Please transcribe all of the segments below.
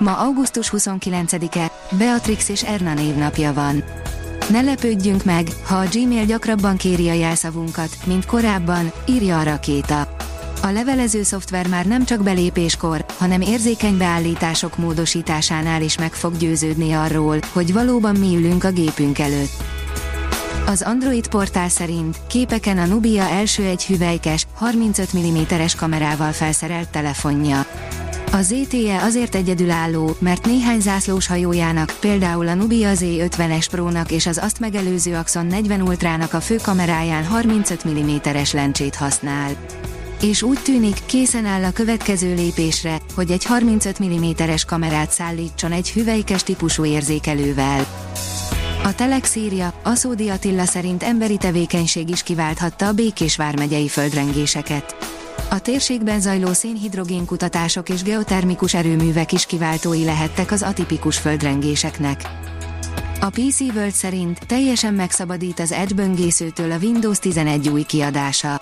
Ma augusztus 29-e, Beatrix és Erna névnapja van. Ne lepődjünk meg, ha a Gmail gyakrabban kéri a jelszavunkat, mint korábban, írja a rakéta. A levelező szoftver már nem csak belépéskor, hanem érzékeny beállítások módosításánál is meg fog győződni arról, hogy valóban mi ülünk a gépünk előtt. Az Android portál szerint képeken a Nubia első egy hüvelykes, 35 mm-es kamerával felszerelt telefonja. A ZTE azért egyedülálló, mert néhány zászlós hajójának, például a Nubia Z50-es Pro-nak és az azt megelőző Axon 40 Ultrának a főkameráján 35 mm-es lencsét használ. És úgy tűnik, készen áll a következő lépésre, hogy egy 35 mm-es kamerát szállítson egy hüvelykes típusú érzékelővel. A Telex írja, Aszódi Attila szerint emberi tevékenység is kiválthatta a Békés vármegyei földrengéseket. A térségben zajló szénhidrogén kutatások és geotermikus erőművek is kiváltói lehettek az atipikus földrengéseknek. A PC World szerint teljesen megszabadít az Edge böngészőtől a Windows 11 új kiadása.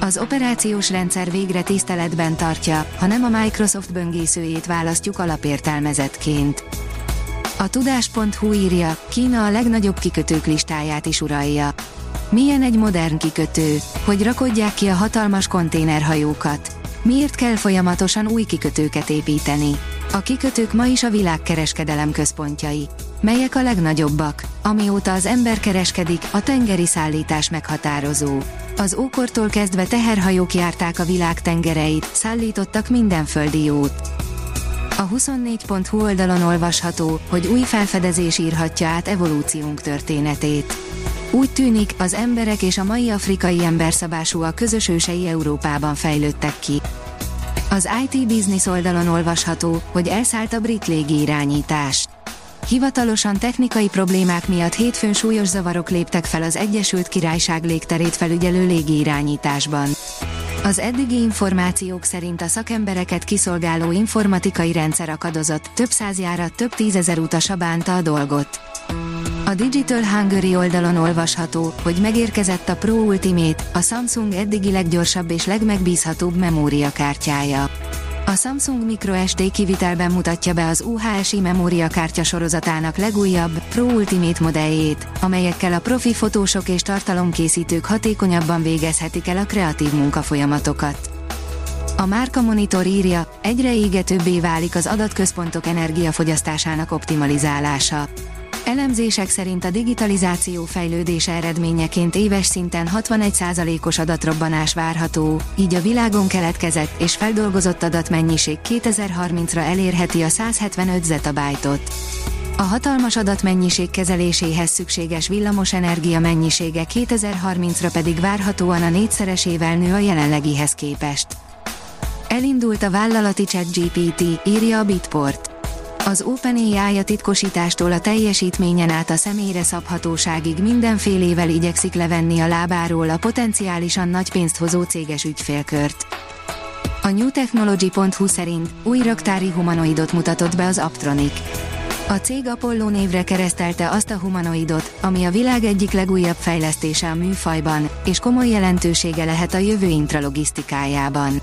Az operációs rendszer végre tiszteletben tartja, ha nem a Microsoft böngészőjét választjuk alapértelmezetként. A tudás.hu írja, Kína a legnagyobb kikötők listáját is uralja. Milyen egy modern kikötő, hogy rakodják ki a hatalmas konténerhajókat? Miért kell folyamatosan új kikötőket építeni? A kikötők ma is a világkereskedelem központjai. Melyek a legnagyobbak? Amióta az ember kereskedik, a tengeri szállítás meghatározó. Az ókortól kezdve teherhajók járták a világ tengereit, szállítottak minden földi jót. A 24.hu oldalon olvasható, hogy új felfedezés írhatja át evolúciónk történetét. Úgy tűnik, az emberek és a mai afrikai emberszabású a közös ősei Európában fejlődtek ki. Az IT Business oldalon olvasható, hogy elszállt a brit légi irányítás. Hivatalosan technikai problémák miatt hétfőn súlyos zavarok léptek fel az Egyesült Királyság légterét felügyelő légirányításban. Az eddigi információk szerint a szakembereket kiszolgáló informatikai rendszer akadozott, több száz járat, több tízezer utasa bánta a dolgot. A Digital Hungary oldalon olvasható, hogy megérkezett a Pro Ultimate, a Samsung eddigi leggyorsabb és legmegbízhatóbb memóriakártyája. A Samsung MicroSD kivitelben mutatja be az UHSI memóriakártya sorozatának legújabb, Pro Ultimate modelljét, amelyekkel a profi fotósok és tartalomkészítők hatékonyabban végezhetik el a kreatív munkafolyamatokat. A Márka Monitor írja, egyre égetőbbé válik az adatközpontok energiafogyasztásának optimalizálása. Elemzések szerint a digitalizáció fejlődése eredményeként éves szinten 61%-os adatrobbanás várható, így a világon keletkezett és feldolgozott adatmennyiség 2030-ra elérheti a 175 zetabájtot. A hatalmas adatmennyiség kezeléséhez szükséges villamosenergia mennyisége 2030-ra pedig várhatóan a négyszeresével nő a jelenlegihez képest. Elindult a vállalati ChatGPT, írja a Bitport. Az OpenAI a titkosítástól a teljesítményen át a személyre szabhatóságig mindenfélével igyekszik levenni a lábáról a potenciálisan nagy pénzt hozó céges ügyfélkört. A newtechnology.hu szerint új raktári humanoidot mutatott be az Aptronic. A cég Apollo névre keresztelte azt a humanoidot, ami a világ egyik legújabb fejlesztése a műfajban, és komoly jelentősége lehet a jövő intralogisztikájában.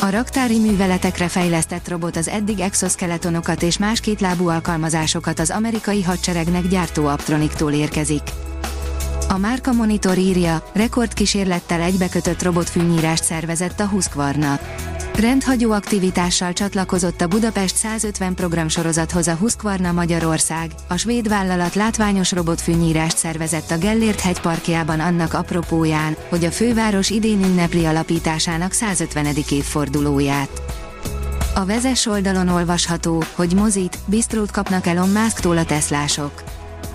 A raktári műveletekre fejlesztett robot az eddig exoskeletonokat és más kétlábú alkalmazásokat az amerikai hadseregnek gyártó Aptroniktól érkezik. A Márka Monitor írja, rekordkísérlettel egybekötött robotfűnyírást szervezett a Husqvarna. Rendhagyó aktivitással csatlakozott a Budapest 150 programsorozathoz a Husqvarna Magyarország, a svéd vállalat látványos robotfűnyírást szervezett a Gellért hegy parkjában annak apropóján, hogy a főváros idén ünnepli alapításának 150. évfordulóját. A vezes oldalon olvasható, hogy mozit, bistrót kapnak Elon Musktól a teszlások.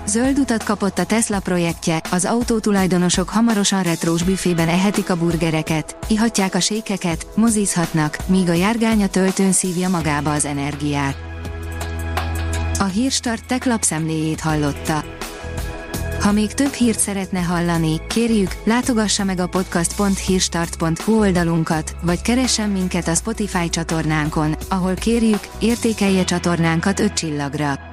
Zöld utat kapott a Tesla projektje, az autótulajdonosok hamarosan retrós büfében ehetik a burgereket, ihatják a sékeket, mozizhatnak, míg a járgány a töltőn szívja magába az energiát. A Hírstart tech lapszemléjét hallotta. Ha még több hírt szeretne hallani, kérjük, látogassa meg a podcast.hírstart.hu oldalunkat, vagy keressen minket a Spotify csatornánkon, ahol kérjük, értékelje csatornánkat 5 csillagra.